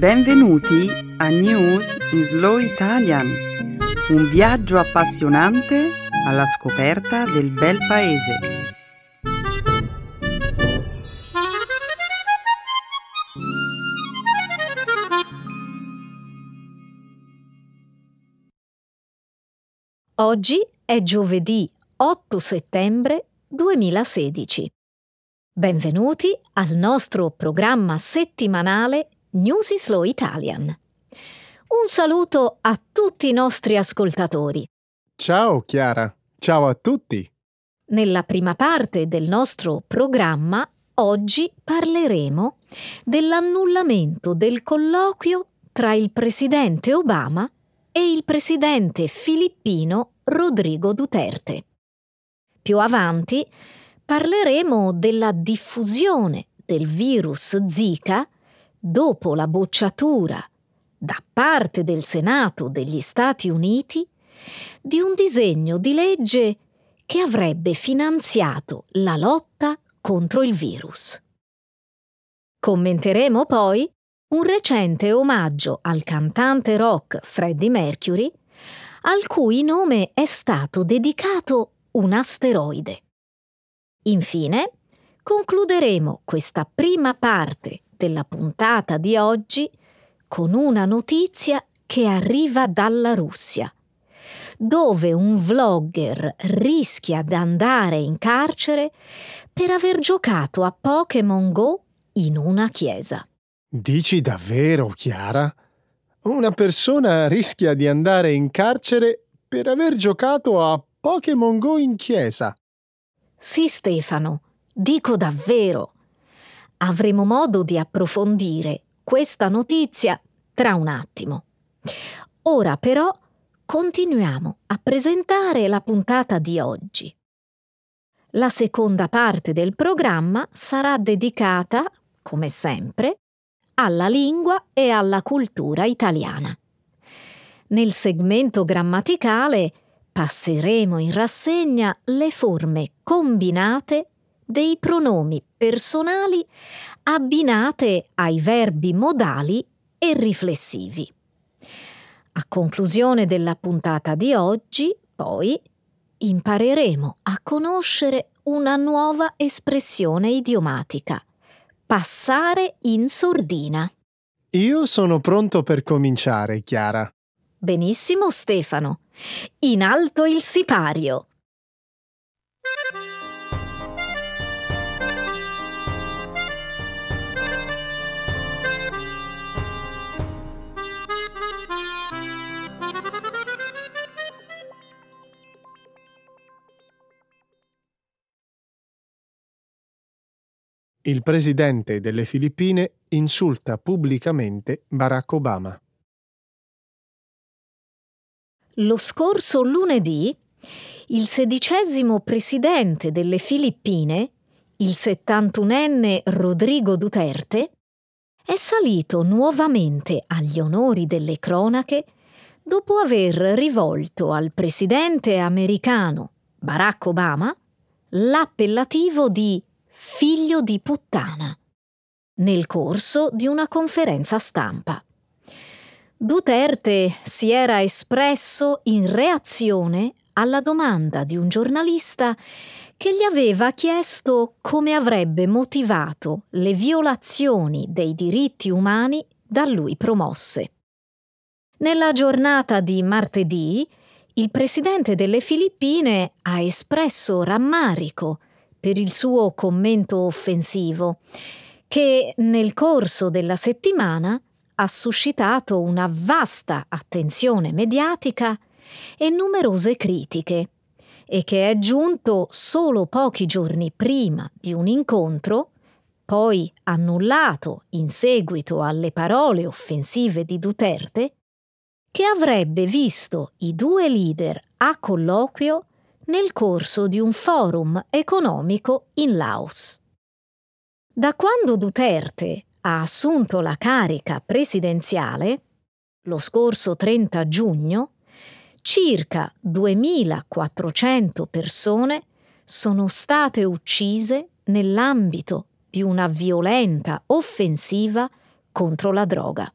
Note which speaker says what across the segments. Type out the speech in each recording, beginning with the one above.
Speaker 1: Benvenuti a News in Slow Italian, un viaggio appassionante alla scoperta del bel paese.
Speaker 2: Oggi è giovedì 8 settembre 2016. Benvenuti al nostro programma settimanale News in Slow Italian. Un saluto a tutti i nostri ascoltatori.
Speaker 3: Ciao Chiara, ciao a tutti.
Speaker 2: Nella prima parte del nostro programma oggi parleremo dell'annullamento del colloquio tra il presidente Obama e il presidente filippino Rodrigo Duterte. Più avanti parleremo della diffusione del virus Zika dopo la bocciatura da parte del Senato degli Stati Uniti di un disegno di legge che avrebbe finanziato la lotta contro il virus. Commenteremo poi un recente omaggio al cantante rock Freddie Mercury, al cui nome è stato dedicato un asteroide. Infine, concluderemo questa prima parte della puntata di oggi con una notizia che arriva dalla Russia, dove un vlogger rischia di andare in carcere per aver giocato a Pokémon Go in una chiesa.
Speaker 3: Dici davvero, Chiara? Una persona rischia di andare in carcere per aver giocato a Pokémon Go in chiesa.
Speaker 2: Sì, Stefano, dico davvero. Avremo modo di approfondire questa notizia tra un attimo. Ora però continuiamo a presentare la puntata di oggi. La seconda parte del programma sarà dedicata, come sempre, alla lingua e alla cultura italiana. Nel segmento grammaticale passeremo in rassegna le forme combinate dei pronomi personali abbinate ai verbi modali e riflessivi. A conclusione della puntata di oggi, poi, impareremo a conoscere una nuova espressione idiomatica Passare in sordina.
Speaker 3: Io sono pronto per cominciare, Chiara.
Speaker 2: Benissimo, Stefano. In alto il sipario.
Speaker 3: Il presidente delle Filippine insulta pubblicamente Barack Obama.
Speaker 2: Lo scorso lunedì il sedicesimo presidente delle Filippine, il 71enne Rodrigo Duterte, è salito nuovamente agli onori delle cronache dopo aver rivolto al presidente americano Barack Obama l'appellativo di figlio di puttana, nel corso di una conferenza stampa. Duterte si era espresso in reazione alla domanda di un giornalista che gli aveva chiesto come avrebbe motivato le violazioni dei diritti umani da lui promosse. Nella giornata di martedì, il presidente delle Filippine ha espresso rammarico per il suo commento offensivo, che nel corso della settimana ha suscitato una vasta attenzione mediatica e numerose critiche, e che è giunto solo pochi giorni prima di un incontro, poi annullato in seguito alle parole offensive di Duterte, che avrebbe visto i due leader a colloquio nel corso di un forum economico in Laos. Da quando Duterte ha assunto la carica presidenziale, lo scorso 30 giugno, circa 2400 persone sono state uccise nell'ambito di una violenta offensiva contro la droga.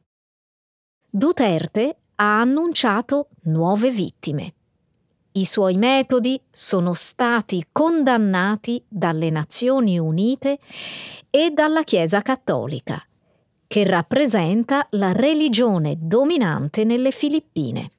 Speaker 2: Duterte ha annunciato nuove vittime. I suoi metodi sono stati condannati dalle Nazioni Unite e dalla Chiesa Cattolica, che rappresenta la religione dominante nelle Filippine.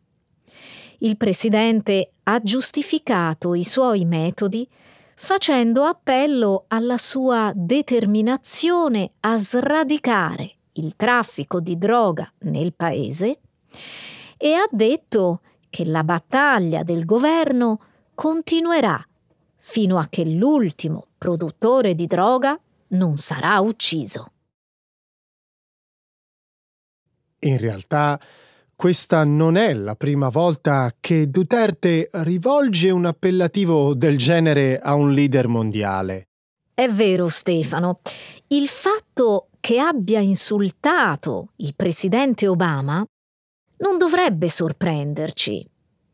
Speaker 2: Il presidente ha giustificato i suoi metodi facendo appello alla sua determinazione a sradicare il traffico di droga nel paese e ha detto che la battaglia del governo continuerà fino a che l'ultimo produttore di droga non sarà ucciso.
Speaker 3: In realtà, questa non è la prima volta che Duterte rivolge un appellativo del genere a un leader mondiale.
Speaker 2: È vero, Stefano. Il fatto che abbia insultato il presidente Obama non dovrebbe sorprenderci.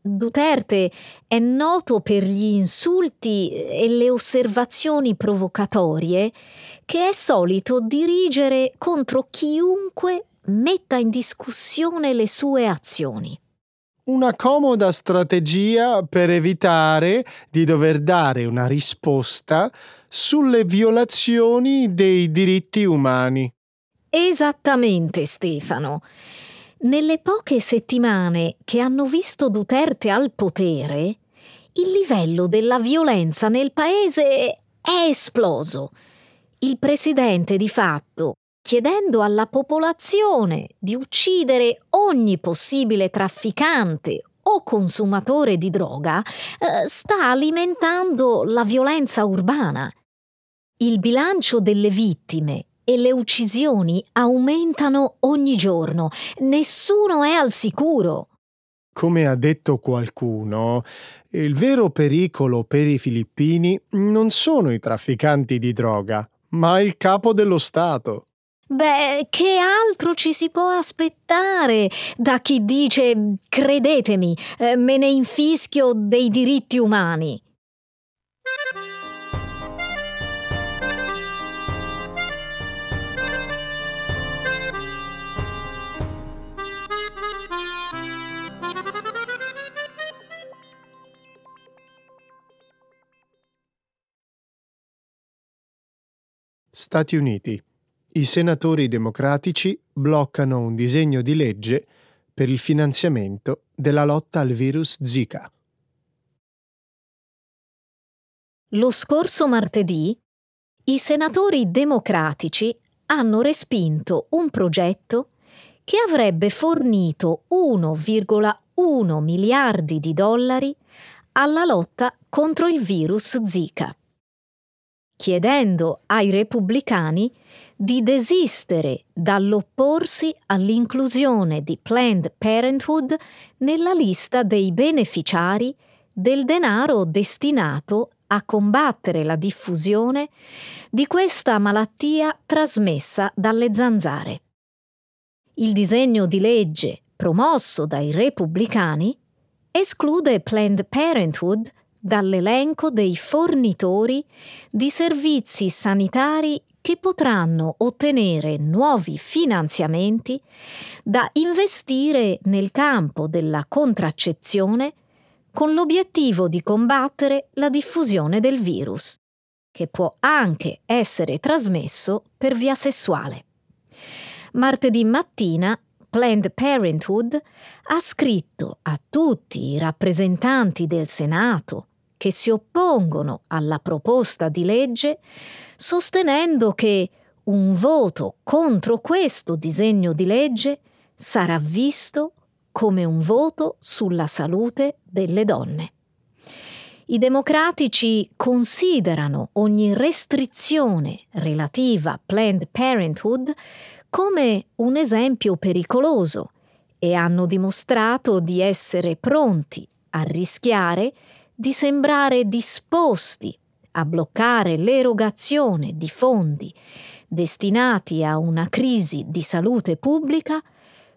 Speaker 2: Duterte è noto per gli insulti e le osservazioni provocatorie che è solito dirigere contro chiunque metta in discussione le sue azioni.
Speaker 3: Una comoda strategia per evitare di dover dare una risposta sulle violazioni dei diritti umani.
Speaker 2: Esattamente, Stefano. Nelle poche settimane che hanno visto Duterte al potere, il livello della violenza nel paese è esploso. Il presidente di fatto, chiedendo alla popolazione di uccidere ogni possibile trafficante o consumatore di droga, eh, sta alimentando la violenza urbana. Il bilancio delle vittime e le uccisioni aumentano ogni giorno. Nessuno è al sicuro.
Speaker 3: Come ha detto qualcuno, il vero pericolo per i filippini non sono i trafficanti di droga, ma il capo dello Stato.
Speaker 2: Beh, che altro ci si può aspettare da chi dice credetemi, eh, me ne infischio dei diritti umani?
Speaker 3: Stati Uniti. I senatori democratici bloccano un disegno di legge per il finanziamento della lotta al virus Zika.
Speaker 2: Lo scorso martedì i senatori democratici hanno respinto un progetto che avrebbe fornito 1,1 miliardi di dollari alla lotta contro il virus Zika chiedendo ai repubblicani di desistere dall'opporsi all'inclusione di Planned Parenthood nella lista dei beneficiari del denaro destinato a combattere la diffusione di questa malattia trasmessa dalle zanzare. Il disegno di legge promosso dai repubblicani esclude Planned Parenthood dall'elenco dei fornitori di servizi sanitari che potranno ottenere nuovi finanziamenti da investire nel campo della contraccezione con l'obiettivo di combattere la diffusione del virus, che può anche essere trasmesso per via sessuale. Martedì mattina Planned Parenthood ha scritto a tutti i rappresentanti del Senato che si oppongono alla proposta di legge, sostenendo che un voto contro questo disegno di legge sarà visto come un voto sulla salute delle donne. I democratici considerano ogni restrizione relativa a Planned Parenthood come un esempio pericoloso e hanno dimostrato di essere pronti a rischiare di sembrare disposti a bloccare l'erogazione di fondi destinati a una crisi di salute pubblica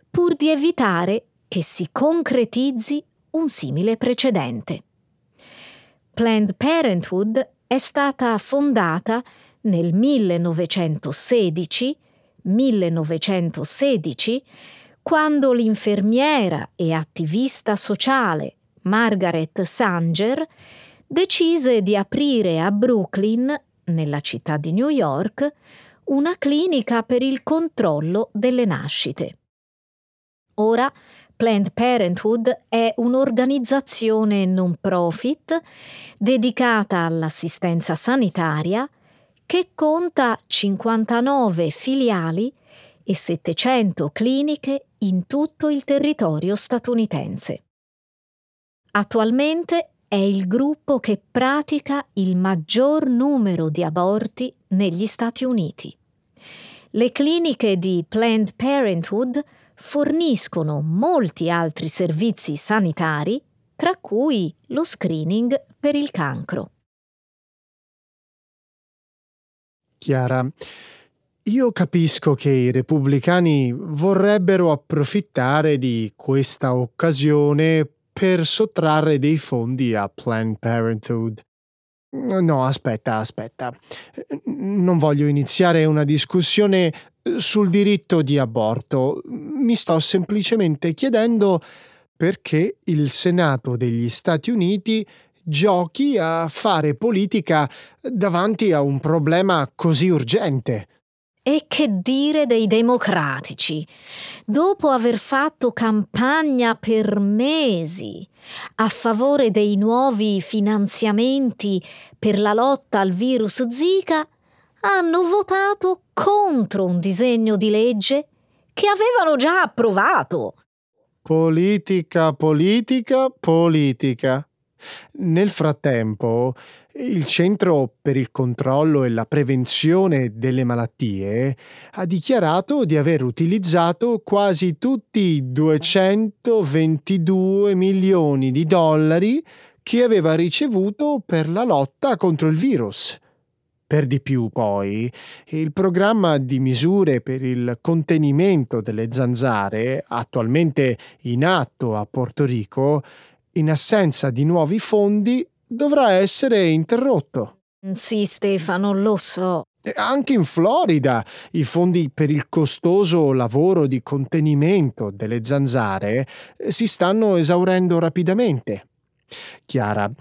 Speaker 2: pur di evitare che si concretizzi un simile precedente. Planned Parenthood è stata fondata nel 1916 1916 quando l'infermiera e attivista sociale Margaret Sanger decise di aprire a Brooklyn, nella città di New York, una clinica per il controllo delle nascite. Ora Planned Parenthood è un'organizzazione non profit dedicata all'assistenza sanitaria che conta 59 filiali e 700 cliniche in tutto il territorio statunitense. Attualmente è il gruppo che pratica il maggior numero di aborti negli Stati Uniti. Le cliniche di Planned Parenthood forniscono molti altri servizi sanitari, tra cui lo screening per il cancro.
Speaker 3: Chiara, io capisco che i repubblicani vorrebbero approfittare di questa occasione per sottrarre dei fondi a Planned Parenthood. No, aspetta, aspetta. Non voglio iniziare una discussione sul diritto di aborto. Mi sto semplicemente chiedendo perché il Senato degli Stati Uniti giochi a fare politica davanti a un problema così urgente.
Speaker 2: E che dire dei democratici? Dopo aver fatto campagna per mesi a favore dei nuovi finanziamenti per la lotta al virus Zika, hanno votato contro un disegno di legge che avevano già approvato.
Speaker 3: Politica, politica, politica. Nel frattempo, il Centro per il controllo e la prevenzione delle malattie ha dichiarato di aver utilizzato quasi tutti i 222 milioni di dollari che aveva ricevuto per la lotta contro il virus. Per di più, poi, il programma di misure per il contenimento delle zanzare, attualmente in atto a Porto Rico, in assenza di nuovi fondi, dovrà essere interrotto.
Speaker 2: Sì, Stefano, lo so.
Speaker 3: Anche in Florida i fondi per il costoso lavoro di contenimento delle zanzare eh, si stanno esaurendo rapidamente. Chiara,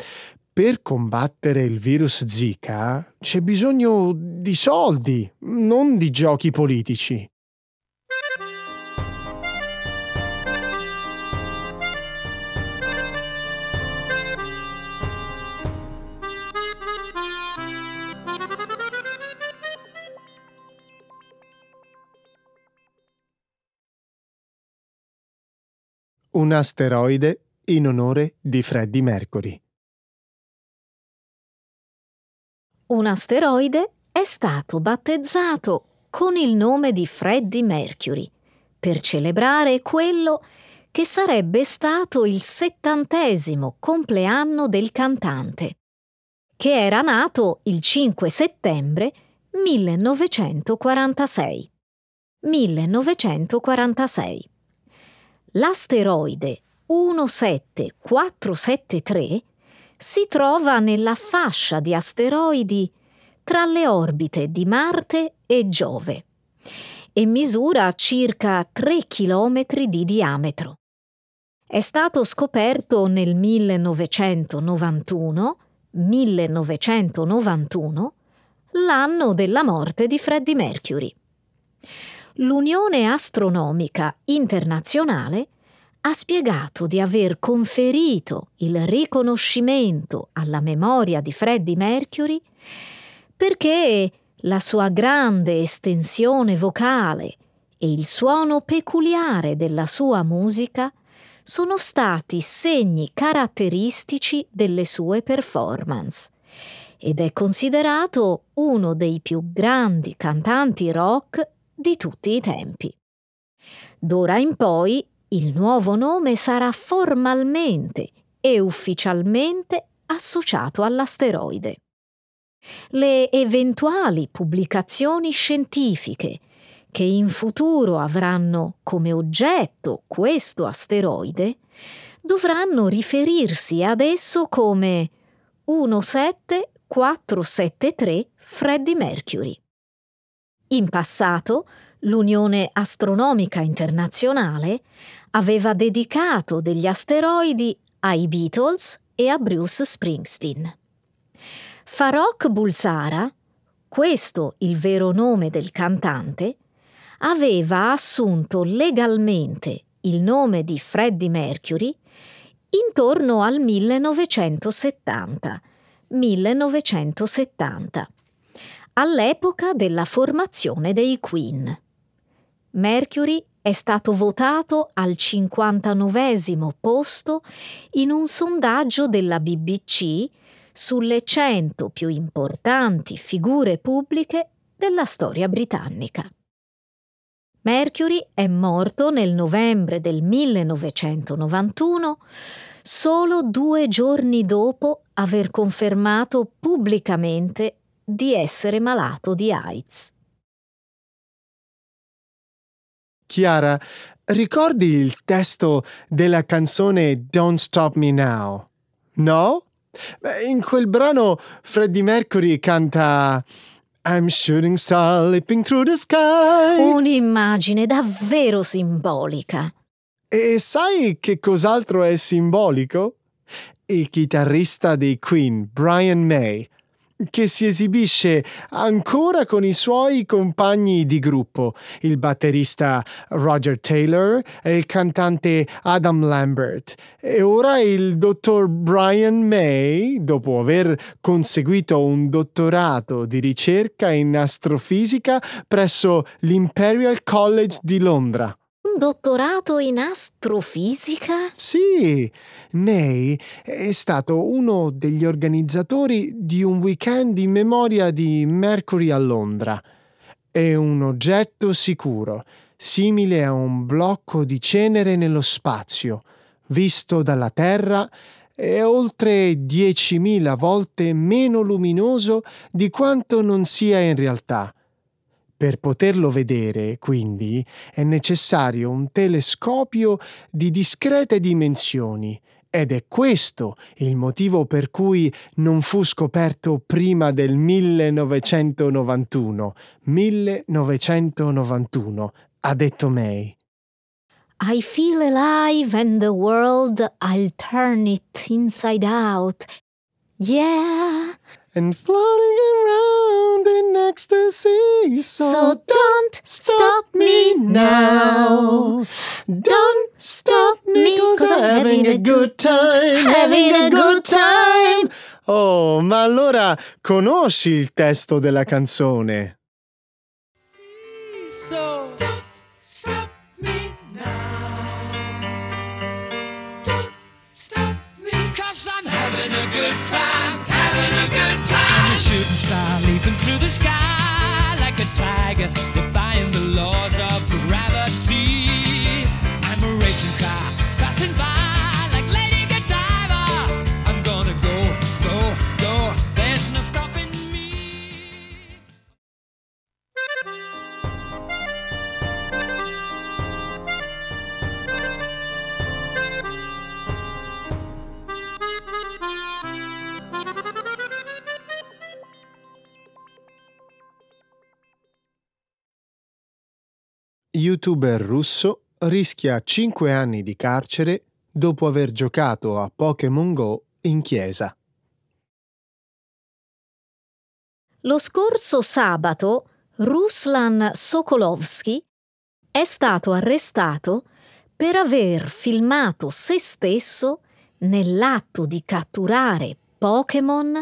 Speaker 3: per combattere il virus Zika c'è bisogno di soldi, non di giochi politici. Un asteroide in onore di Freddie Mercury.
Speaker 2: Un asteroide è stato battezzato con il nome di Freddie Mercury per celebrare quello che sarebbe stato il settantesimo compleanno del cantante, che era nato il 5 settembre 1946. 1946 l'asteroide 17473 si trova nella fascia di asteroidi tra le orbite di Marte e Giove e misura circa 3 km di diametro. È stato scoperto nel 1991, 1991 l'anno della morte di Freddie Mercury l'Unione Astronomica Internazionale ha spiegato di aver conferito il riconoscimento alla memoria di Freddie Mercury perché la sua grande estensione vocale e il suono peculiare della sua musica sono stati segni caratteristici delle sue performance ed è considerato uno dei più grandi cantanti rock di tutti i tempi. D'ora in poi il nuovo nome sarà formalmente e ufficialmente associato all'asteroide. Le eventuali pubblicazioni scientifiche che in futuro avranno come oggetto questo asteroide dovranno riferirsi ad esso come 17473 Freddie Mercury. In passato, L'Unione Astronomica Internazionale aveva dedicato degli asteroidi ai Beatles e a Bruce Springsteen. Farok Bulsara, questo il vero nome del cantante, aveva assunto legalmente il nome di Freddie Mercury intorno al 1970. 1970, all'epoca della formazione dei Queen. Mercury è stato votato al 59 posto in un sondaggio della BBC sulle 100 più importanti figure pubbliche della storia britannica. Mercury è morto nel novembre del 1991, solo due giorni dopo aver confermato pubblicamente di essere malato di AIDS.
Speaker 3: Chiara, ricordi il testo della canzone Don't Stop Me Now? No? In quel brano Freddie Mercury canta I'm shooting star leaping through the sky.
Speaker 2: Un'immagine davvero simbolica.
Speaker 3: E sai che cos'altro è simbolico? Il chitarrista dei Queen, Brian May, che si esibisce ancora con i suoi compagni di gruppo, il batterista Roger Taylor e il cantante Adam Lambert. E ora il dottor Brian May, dopo aver conseguito un dottorato di ricerca in astrofisica presso l'Imperial College di Londra
Speaker 2: dottorato in astrofisica?
Speaker 3: Sì, May è stato uno degli organizzatori di un weekend in memoria di Mercury a Londra. È un oggetto sicuro, simile a un blocco di cenere nello spazio, visto dalla Terra è oltre 10.000 volte meno luminoso di quanto non sia in realtà per poterlo vedere, quindi, è necessario un telescopio di discrete dimensioni ed è questo il motivo per cui non fu scoperto prima del 1991. 1991, ha detto May.
Speaker 2: I feel alive and the world I'll turn it inside out. Yeah.
Speaker 3: And floating around in ecstasy. So,
Speaker 2: so don't stop me now. Don't stop me cause I'm having a good time. Having a good time.
Speaker 3: Oh, ma allora conosci il testo della canzone?
Speaker 4: So don't stop
Speaker 3: youtuber russo rischia 5 anni di carcere dopo aver giocato a Pokémon Go in chiesa.
Speaker 2: Lo scorso sabato Ruslan Sokolovsky è stato arrestato per aver filmato se stesso nell'atto di catturare Pokémon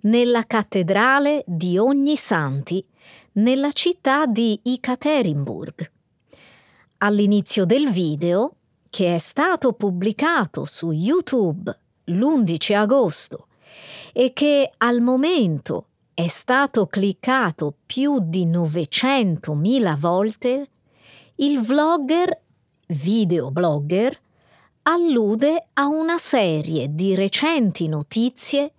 Speaker 2: nella cattedrale di Ognisanti nella città di Ekaterinburg. All'inizio del video, che è stato pubblicato su YouTube l'11 agosto e che al momento è stato cliccato più di 900.000 volte, il vlogger, videoblogger, allude a una serie di recenti notizie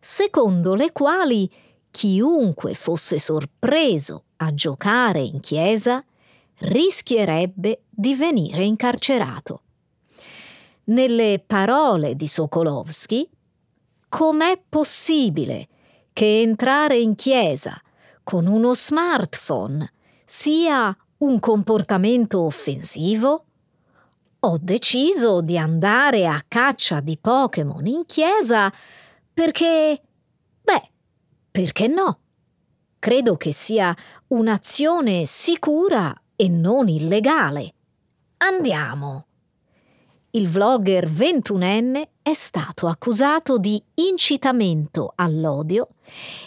Speaker 2: secondo le quali chiunque fosse sorpreso a giocare in chiesa rischierebbe di venire incarcerato. Nelle parole di Sokolovsky, com'è possibile che entrare in chiesa con uno smartphone sia un comportamento offensivo? Ho deciso di andare a caccia di Pokémon in chiesa perché... beh, perché no? Credo che sia un'azione sicura e non illegale. Andiamo. Il vlogger ventunenne è stato accusato di incitamento all'odio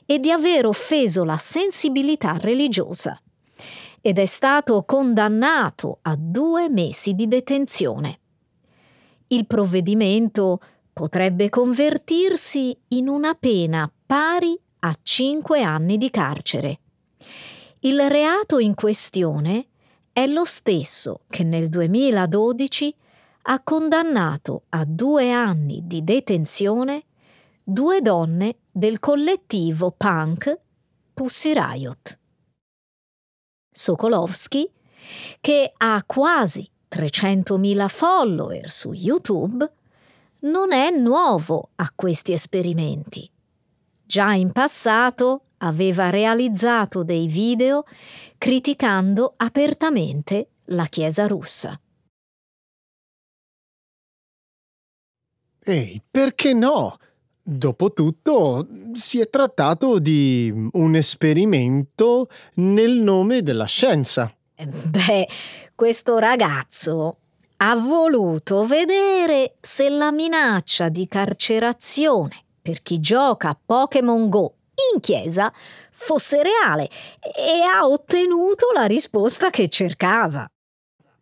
Speaker 2: e di aver offeso la sensibilità religiosa ed è stato condannato a due mesi di detenzione. Il provvedimento potrebbe convertirsi in una pena pari a cinque anni di carcere. Il reato in questione è lo stesso che nel 2012 ha condannato a due anni di detenzione due donne del collettivo punk Pussy Riot. Sokolovsky, che ha quasi 300.000 follower su YouTube, non è nuovo a questi esperimenti. Già in passato aveva realizzato dei video criticando apertamente la Chiesa russa.
Speaker 3: Ehi, perché no? Dopotutto si è trattato di un esperimento nel nome della scienza.
Speaker 2: Eh, beh, questo ragazzo ha voluto vedere se la minaccia di carcerazione per chi gioca a Pokémon Go in chiesa fosse reale e ha ottenuto la risposta che cercava.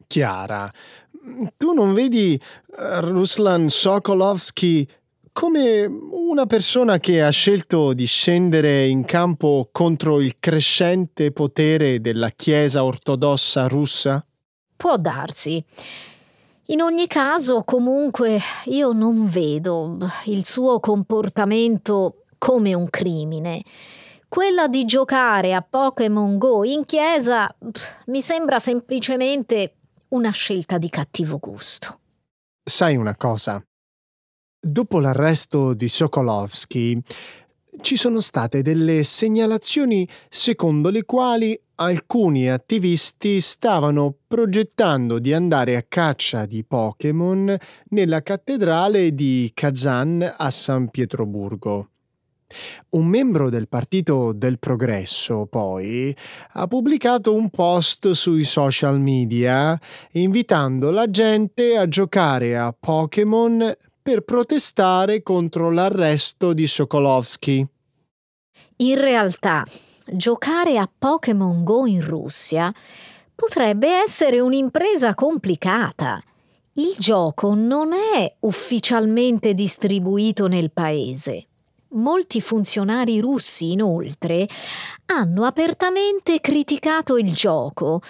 Speaker 3: Chiara, tu non vedi eh, Ruslan Sokolovsky come una persona che ha scelto di scendere in campo contro il crescente potere della Chiesa ortodossa russa?
Speaker 2: Può darsi. In ogni caso, comunque, io non vedo il suo comportamento come un crimine. Quella di giocare a Pokémon Go in chiesa mi sembra semplicemente una scelta di cattivo gusto.
Speaker 3: Sai una cosa? Dopo l'arresto di Sokolovsky ci sono state delle segnalazioni secondo le quali alcuni attivisti stavano progettando di andare a caccia di Pokémon nella cattedrale di Kazan a San Pietroburgo. Un membro del Partito del Progresso, poi, ha pubblicato un post sui social media invitando la gente a giocare a Pokémon per protestare contro l'arresto di Sokolovsky.
Speaker 2: In realtà, giocare a Pokémon Go in Russia potrebbe essere un'impresa complicata. Il gioco non è ufficialmente distribuito nel paese. Molti funzionari russi, inoltre, hanno apertamente criticato il gioco,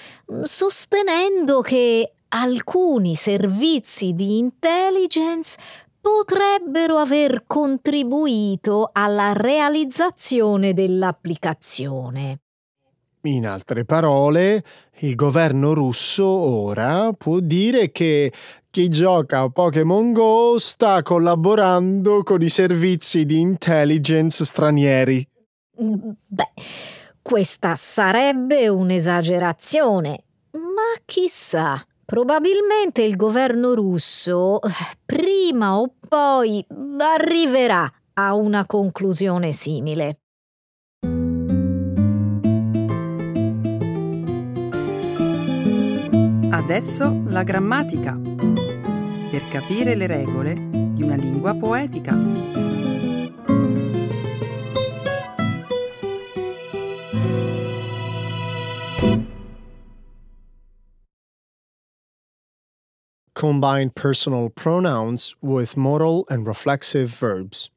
Speaker 2: sostenendo che alcuni servizi di intelligence potrebbero aver contribuito alla realizzazione dell'applicazione.
Speaker 3: In altre parole, il governo russo ora può dire che chi gioca a Pokémon Go sta collaborando con i servizi di intelligence stranieri.
Speaker 2: Beh, questa sarebbe un'esagerazione, ma chissà. Probabilmente il governo russo prima o poi arriverà a una conclusione simile.
Speaker 1: Adesso la grammatica. Per capire le regole di una lingua poetica.
Speaker 3: Combine personal pronouns with modal and reflexive verbs.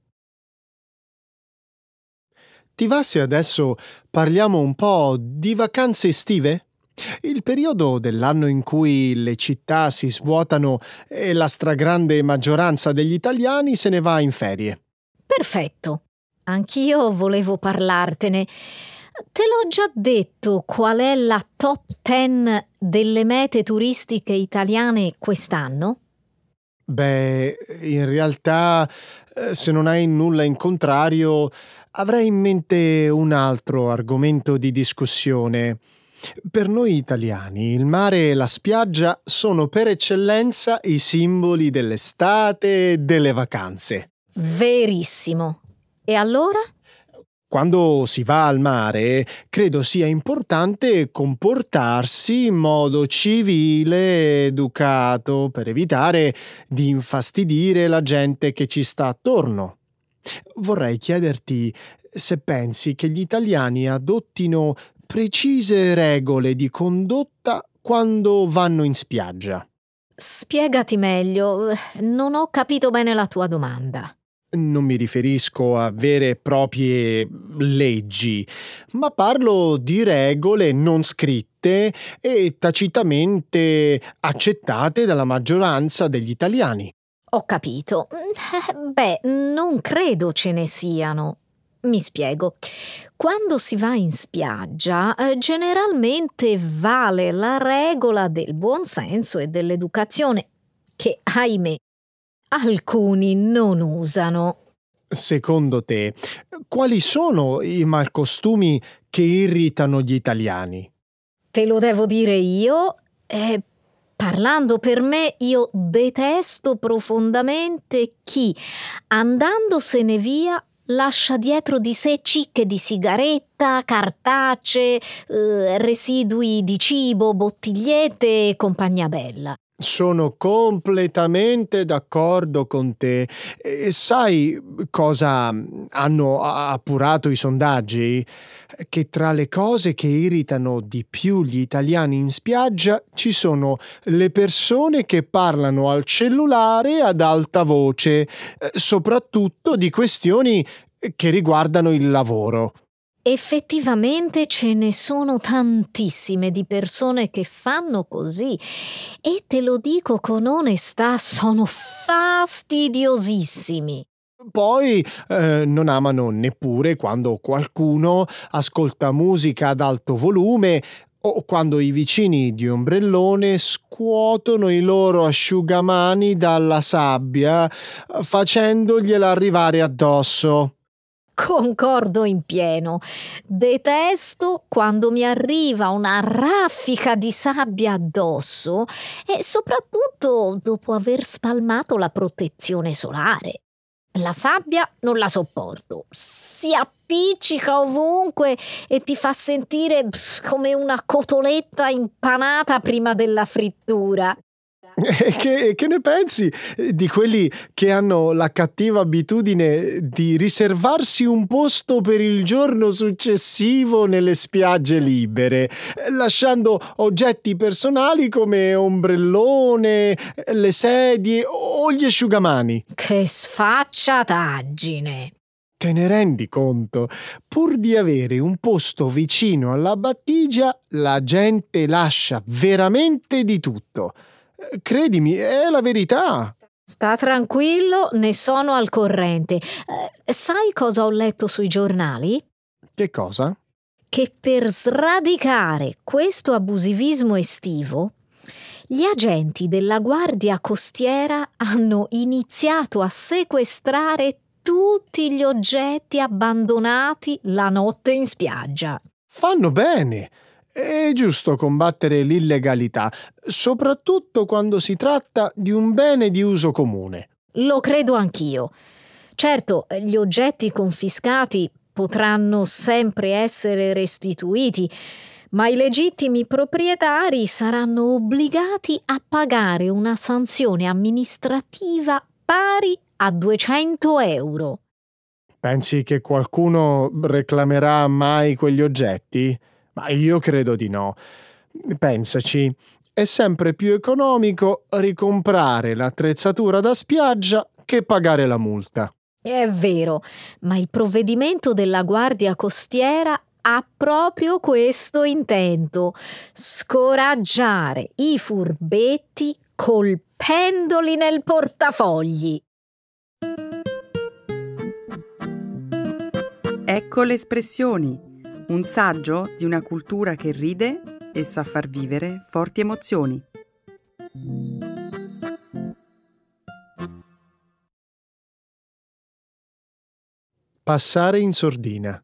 Speaker 3: Ti va se adesso parliamo un po' di vacanze estive? Il periodo dell'anno in cui le città si svuotano e la stragrande maggioranza degli italiani se ne va in ferie.
Speaker 2: Perfetto. Anch'io volevo parlartene. Te l'ho già detto qual è la top 10 delle mete turistiche italiane quest'anno?
Speaker 3: Beh, in realtà, eh, se non hai nulla in contrario, avrei in mente un altro argomento di discussione. Per noi italiani il mare e la spiaggia sono per eccellenza i simboli dell'estate e delle vacanze.
Speaker 2: Verissimo. E allora?
Speaker 3: Quando si va al mare, credo sia importante comportarsi in modo civile, educato, per evitare di infastidire la gente che ci sta attorno. Vorrei chiederti se pensi che gli italiani adottino precise regole di condotta quando vanno in spiaggia.
Speaker 2: Spiegati meglio, non ho capito bene la tua domanda.
Speaker 3: Non mi riferisco a vere e proprie leggi, ma parlo di regole non scritte e tacitamente accettate dalla maggioranza degli italiani.
Speaker 2: Ho capito. Beh, non credo ce ne siano. Mi spiego. Quando si va in spiaggia, eh, generalmente vale la regola del buon senso e dell'educazione, che, ahimè, alcuni non usano.
Speaker 3: Secondo te, quali sono i malcostumi che irritano gli italiani?
Speaker 2: Te lo devo dire io? Eh, parlando per me, io detesto profondamente chi, andandosene via, lascia dietro di sé cicche di sigaretta, cartacee, eh, residui di cibo, bottigliette e compagnia bella.
Speaker 3: Sono completamente d'accordo con te. E sai cosa hanno appurato i sondaggi? Che tra le cose che irritano di più gli italiani in spiaggia ci sono le persone che parlano al cellulare ad alta voce, eh, soprattutto di questioni che riguardano il lavoro.
Speaker 2: Effettivamente ce ne sono tantissime di persone che fanno così e te lo dico con onestà, sono fastidiosissimi.
Speaker 3: Poi eh, non amano neppure quando qualcuno ascolta musica ad alto volume o quando i vicini di ombrellone scuotono i loro asciugamani dalla sabbia facendogliela arrivare addosso.
Speaker 2: Concordo in pieno. Detesto quando mi arriva una raffica di sabbia addosso e soprattutto dopo aver spalmato la protezione solare. La sabbia non la sopporto. Si appiccica ovunque e ti fa sentire come una cotoletta impanata prima della frittura.
Speaker 3: Che, che, ne pensi di quelli che hanno la cattiva abitudine di riservarsi un posto per il giorno successivo nelle spiagge libere, lasciando oggetti personali come ombrellone, le sedie o gli asciugamani?
Speaker 2: Che sfacciataggine!
Speaker 3: Te ne rendi conto? Pur di avere un posto vicino alla battigia, la gente lascia veramente di tutto. Credimi, è la verità.
Speaker 2: Sta tranquillo, ne sono al corrente. Eh, sai cosa ho letto sui giornali?
Speaker 3: Che cosa?
Speaker 2: Che per sradicare questo abusivismo estivo, gli agenti della Guardia Costiera hanno iniziato a sequestrare tutti gli oggetti abbandonati la notte in spiaggia.
Speaker 3: Fanno bene. È giusto combattere l'illegalità, soprattutto quando si tratta di un bene di uso comune.
Speaker 2: Lo credo anch'io. Certo, gli oggetti confiscati potranno sempre essere restituiti, ma i legittimi proprietari saranno obbligati a pagare una sanzione amministrativa pari a 200 euro.
Speaker 3: Pensi che qualcuno reclamerà mai quegli oggetti? Ma io credo di no. Pensaci, è sempre più economico ricomprare l'attrezzatura da spiaggia che pagare la multa.
Speaker 2: È vero, ma il provvedimento della Guardia Costiera ha proprio questo intento: scoraggiare i furbetti colpendoli nel portafogli.
Speaker 1: Ecco le espressioni un saggio di una cultura che ride e sa far vivere forti emozioni.
Speaker 3: Passare in sordina.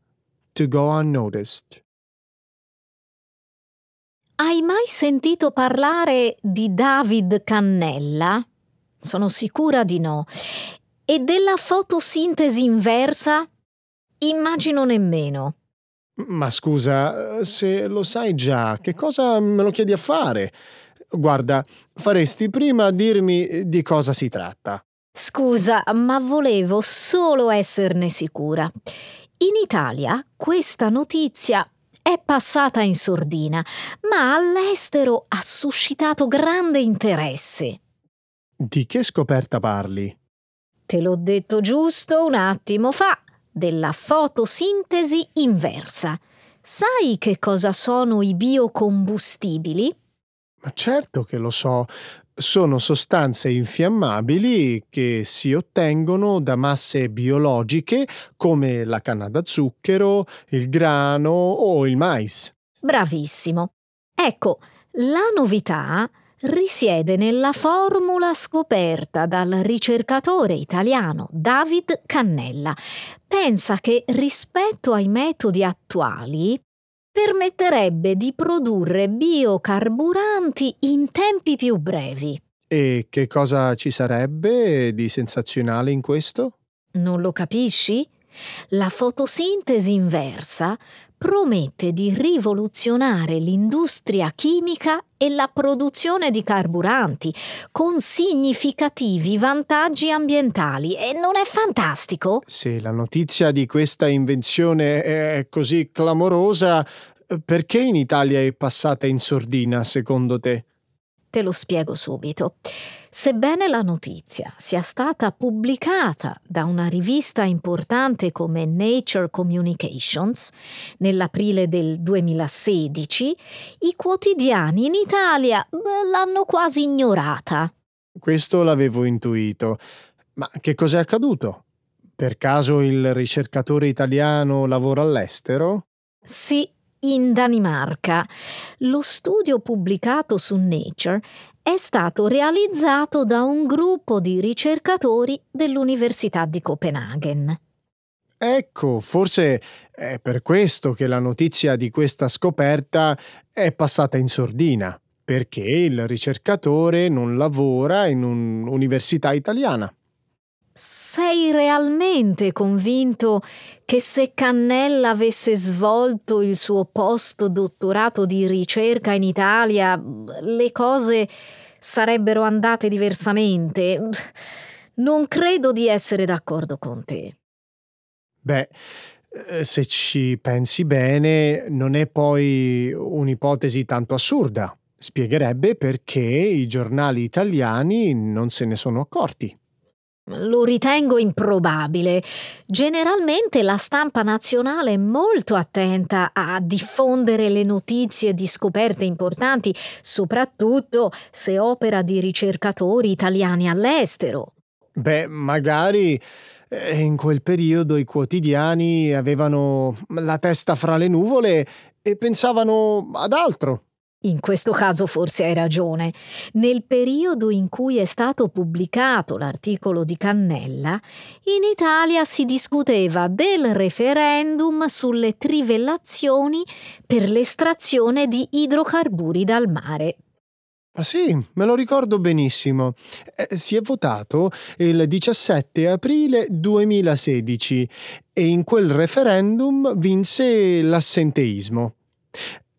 Speaker 3: To go unnoticed.
Speaker 2: Hai mai sentito parlare di David Cannella? Sono sicura di no. E della fotosintesi inversa? Immagino nemmeno.
Speaker 3: Ma scusa, se lo sai già, che cosa me lo chiedi a fare? Guarda, faresti prima dirmi di cosa si tratta.
Speaker 2: Scusa, ma volevo solo esserne sicura. In Italia questa notizia è passata in sordina, ma all'estero ha suscitato grande interesse.
Speaker 3: Di che scoperta parli?
Speaker 2: Te l'ho detto giusto un attimo fa, della fotosintesi inversa. Sai che cosa sono i biocombustibili?
Speaker 3: Ma certo che lo so. Sono sostanze infiammabili che si ottengono da masse biologiche come la canna da zucchero, il grano o il mais.
Speaker 2: Bravissimo. Ecco, la novità risiede nella formula scoperta dal ricercatore italiano David Cannella. Pensa che rispetto ai metodi attuali permetterebbe di produrre biocarburanti in tempi più brevi.
Speaker 3: E che cosa ci sarebbe di sensazionale in questo?
Speaker 2: Non lo capisci? La fotosintesi inversa promette di rivoluzionare l'industria chimica e la produzione di carburanti, con significativi vantaggi ambientali. E non è fantastico?
Speaker 3: Se la notizia di questa invenzione è così clamorosa, perché in Italia è passata in sordina, secondo te?
Speaker 2: Te lo spiego subito. Sebbene la notizia sia stata pubblicata da una rivista importante come Nature Communications nell'aprile del 2016, i quotidiani in Italia l'hanno quasi ignorata.
Speaker 3: Questo l'avevo intuito. Ma che cos'è accaduto? Per caso il ricercatore italiano lavora all'estero?
Speaker 2: Sì, in Danimarca. Lo studio pubblicato su Nature è stato realizzato da un gruppo di ricercatori dell'Università di Copenaghen.
Speaker 3: Ecco, forse è per questo che la notizia di questa scoperta è passata in sordina, perché il ricercatore non lavora in un'università italiana.
Speaker 2: Sei realmente convinto che se Cannella avesse svolto il suo postdottorato di ricerca in Italia, le cose sarebbero andate diversamente? Non credo di essere d'accordo con te.
Speaker 3: Beh, eh, se ci pensi bene, non è poi un'ipotesi tanto assurda. Spiegherebbe perché i giornali italiani non se ne sono accorti.
Speaker 2: Lo ritengo improbabile. Generalmente la stampa nazionale è molto attenta a diffondere le notizie di scoperte importanti, soprattutto se opera di ricercatori italiani all'estero.
Speaker 3: Beh, magari eh, in quel periodo i quotidiani avevano la testa fra le nuvole e pensavano ad altro.
Speaker 2: In questo caso forse hai ragione. Nel periodo in cui è stato pubblicato l'articolo di Cannella, in Italia si discuteva del referendum sulle trivellazioni per l'estrazione di idrocarburi dal mare.
Speaker 3: Ah sì, me lo ricordo benissimo. Eh, si è votato il 17 aprile 2016 e in quel referendum vinse l'assenteismo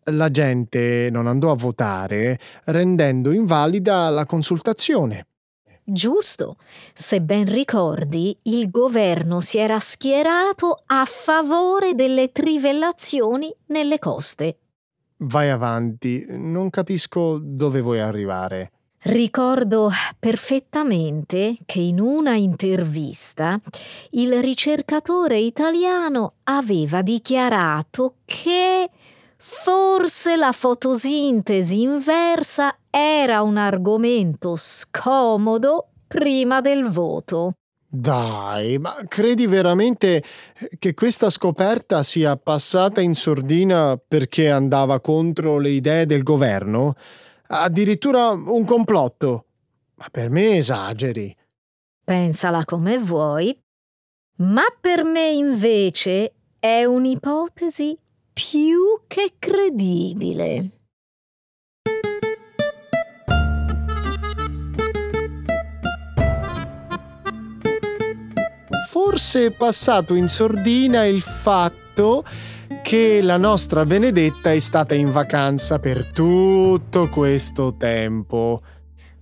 Speaker 3: la gente non andò a votare rendendo invalida la consultazione.
Speaker 2: Giusto. Se ben ricordi, il governo si era schierato a favore delle trivellazioni nelle coste.
Speaker 3: Vai avanti, non capisco dove vuoi arrivare.
Speaker 2: Ricordo perfettamente che in una intervista il ricercatore italiano aveva dichiarato che Forse la fotosintesi inversa era un argomento scomodo prima del voto.
Speaker 3: Dai, ma credi veramente che questa scoperta sia passata in sordina perché andava contro le idee del governo? Addirittura un complotto? Ma per me esageri.
Speaker 2: Pensala come vuoi. Ma per me invece è un'ipotesi più che credibile.
Speaker 3: Forse è passato in sordina il fatto che la nostra Benedetta è stata in vacanza per tutto questo tempo.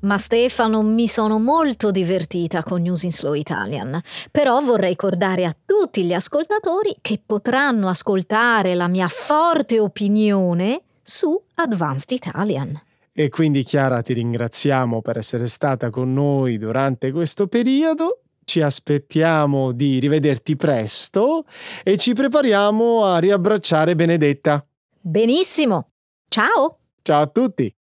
Speaker 2: Ma Stefano, mi sono molto divertita con News in Slow Italian, però vorrei ricordare a tutti gli ascoltatori che potranno ascoltare la mia forte opinione su Advanced Italian.
Speaker 3: E quindi Chiara ti ringraziamo per essere stata con noi durante questo periodo. Ci aspettiamo di rivederti presto e ci prepariamo a riabbracciare Benedetta.
Speaker 2: Benissimo. Ciao.
Speaker 3: Ciao a tutti.